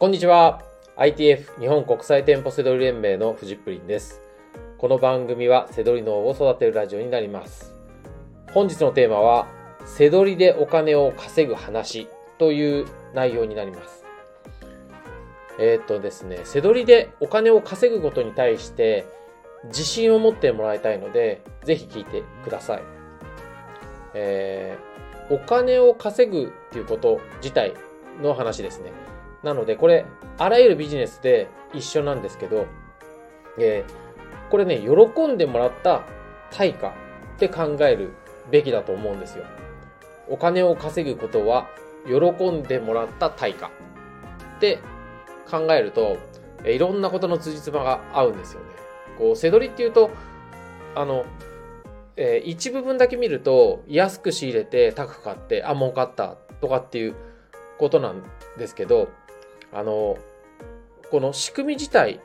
こんにちは。ITF 日本国際店舗セドリ連盟のフジップリンです。この番組はセドリ脳を育てるラジオになります。本日のテーマは、セドリでお金を稼ぐ話という内容になります。えっ、とですね、セドリでお金を稼ぐことに対して自信を持ってもらいたいので、ぜひ聞いてください。えー、お金を稼ぐっていうこと自体の話ですね。なので、これ、あらゆるビジネスで一緒なんですけど、えー、これね、喜んでもらった対価って考えるべきだと思うんですよ。お金を稼ぐことは、喜んでもらった対価って考えると、えいろんなことの辻褄が合うんですよね。こう、せどりっていうと、あの、えー、一部分だけ見ると、安く仕入れて高く買って、あ、儲かったとかっていうことなんですけど、あの、この仕組み自体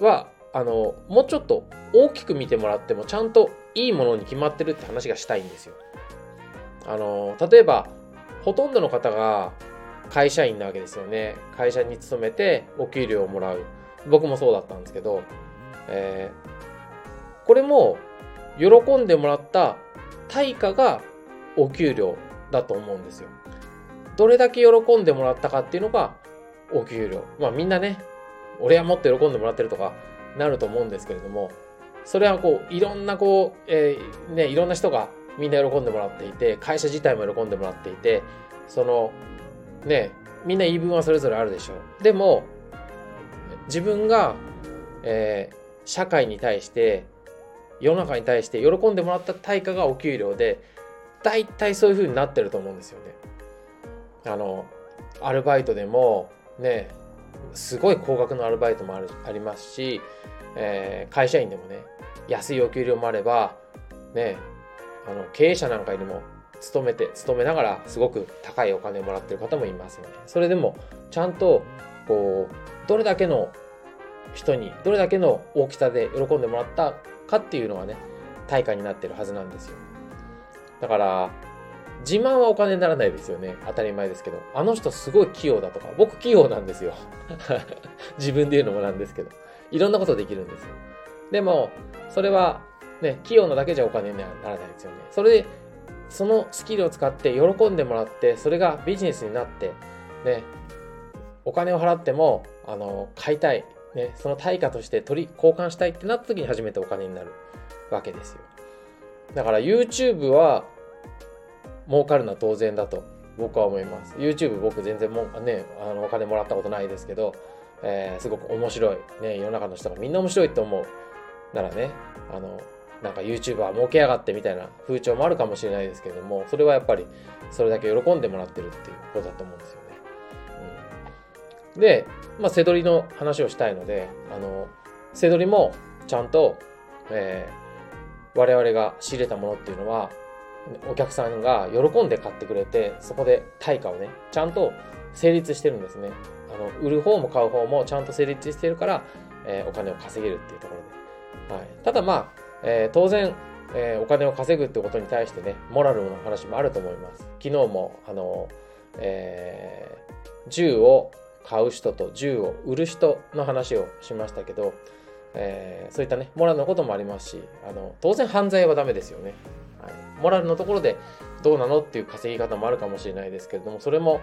は、あの、もうちょっと大きく見てもらっても、ちゃんといいものに決まってるって話がしたいんですよ。あの、例えば、ほとんどの方が会社員なわけですよね。会社に勤めてお給料をもらう。僕もそうだったんですけど、えー、これも喜んでもらった対価がお給料だと思うんですよ。どれだけ喜んでもらったかっていうのがお給料。まあみんなね、俺はもっと喜んでもらってるとかなると思うんですけれども、それはこう、いろんなこう、えー、ね、いろんな人がみんな喜んでもらっていて、会社自体も喜んでもらっていて、その、ね、みんな言い分はそれぞれあるでしょう。でも、自分が、えー、社会に対して、世の中に対して喜んでもらった対価がお給料で、大体そういう風になってると思うんですよね。あの、アルバイトでも、ね、すごい高額のアルバイトもあるありますし、えー、会社員でもね、安いお給料もあれば、ね、あの経営者なんかよりも勤めて、勤めながらすごく高いお金をもらってる方もいますよね。それでも、ちゃんと、こう、どれだけの人に、どれだけの大きさで喜んでもらったかっていうのはね、対価になってるはずなんですよ。だから、自慢はお金にならないですよね。当たり前ですけど。あの人すごい器用だとか、僕器用なんですよ。自分で言うのもなんですけど。いろんなことできるんですよ。でも、それは、ね、器用なだけじゃお金にはならないですよね。それで、そのスキルを使って喜んでもらって、それがビジネスになって、ね、お金を払っても、あの、買いたい。ね、その対価として取り、交換したいってなった時に初めてお金になるわけですよ。だから YouTube は儲かるのは当然だと僕は思います。YouTube 僕全然もね、あのお金もらったことないですけど、えー、すごく面白い。ね、世の中の人がみんな面白いと思うならね、あの、なんか YouTuber 儲けやがってみたいな風潮もあるかもしれないですけども、それはやっぱりそれだけ喜んでもらってるっていうことだと思うんですよね。うん、で、まあ、せどりの話をしたいので、あの、せどりもちゃんと、えー、我々が仕入れたものっていうのは、お客さんが喜んで買ってくれて、そこで対価をね、ちゃんと成立してるんですね。あの、売る方も買う方もちゃんと成立してるから、えー、お金を稼げるっていうところで。はい。ただまあ、えー、当然、えー、お金を稼ぐってことに対してね、モラルの話もあると思います。昨日も、あの、え、銃を買う人と銃を売る人の話をしましたけど、え、そういったね、モラルのこともありますし、あの、当然犯罪はダメですよね。はい、モラルのところでどうなのっていう稼ぎ方もあるかもしれないですけれども、それも、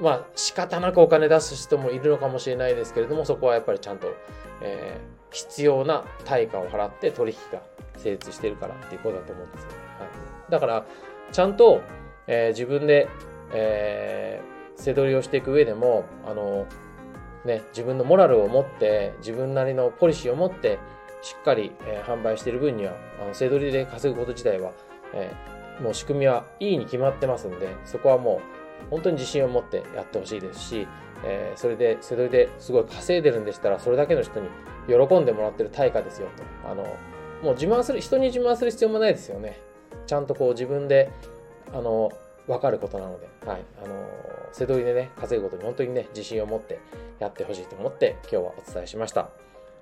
まあ仕方なくお金出す人もいるのかもしれないですけれども、そこはやっぱりちゃんと、えー、必要な対価を払って取引が成立してるからっていうことだと思うんですよね。はい、だから、ちゃんと、えー、自分で、えー、背取りをしていく上でも、あの、ね、自分のモラルを持って、自分なりのポリシーを持って、しっかり、えー、販売している分には、あの、背取りで稼ぐこと自体は、えー、もう仕組みはいいに決まってますんで、そこはもう本当に自信を持ってやってほしいですし、えー、それで、背取りですごい稼いでるんでしたら、それだけの人に喜んでもらってる対価ですよと。あの、もう自慢する、人に自慢する必要もないですよね。ちゃんとこう自分で、あの、わかることなので、はい。あの、背取りでね、稼ぐことに本当にね、自信を持ってやってほしいと思って今日はお伝えしました。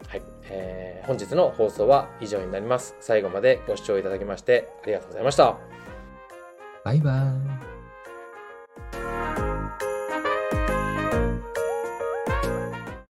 はい、えー、本日の放送は以上になります。最後までご視聴いただきましてありがとうございました。バイバーイ。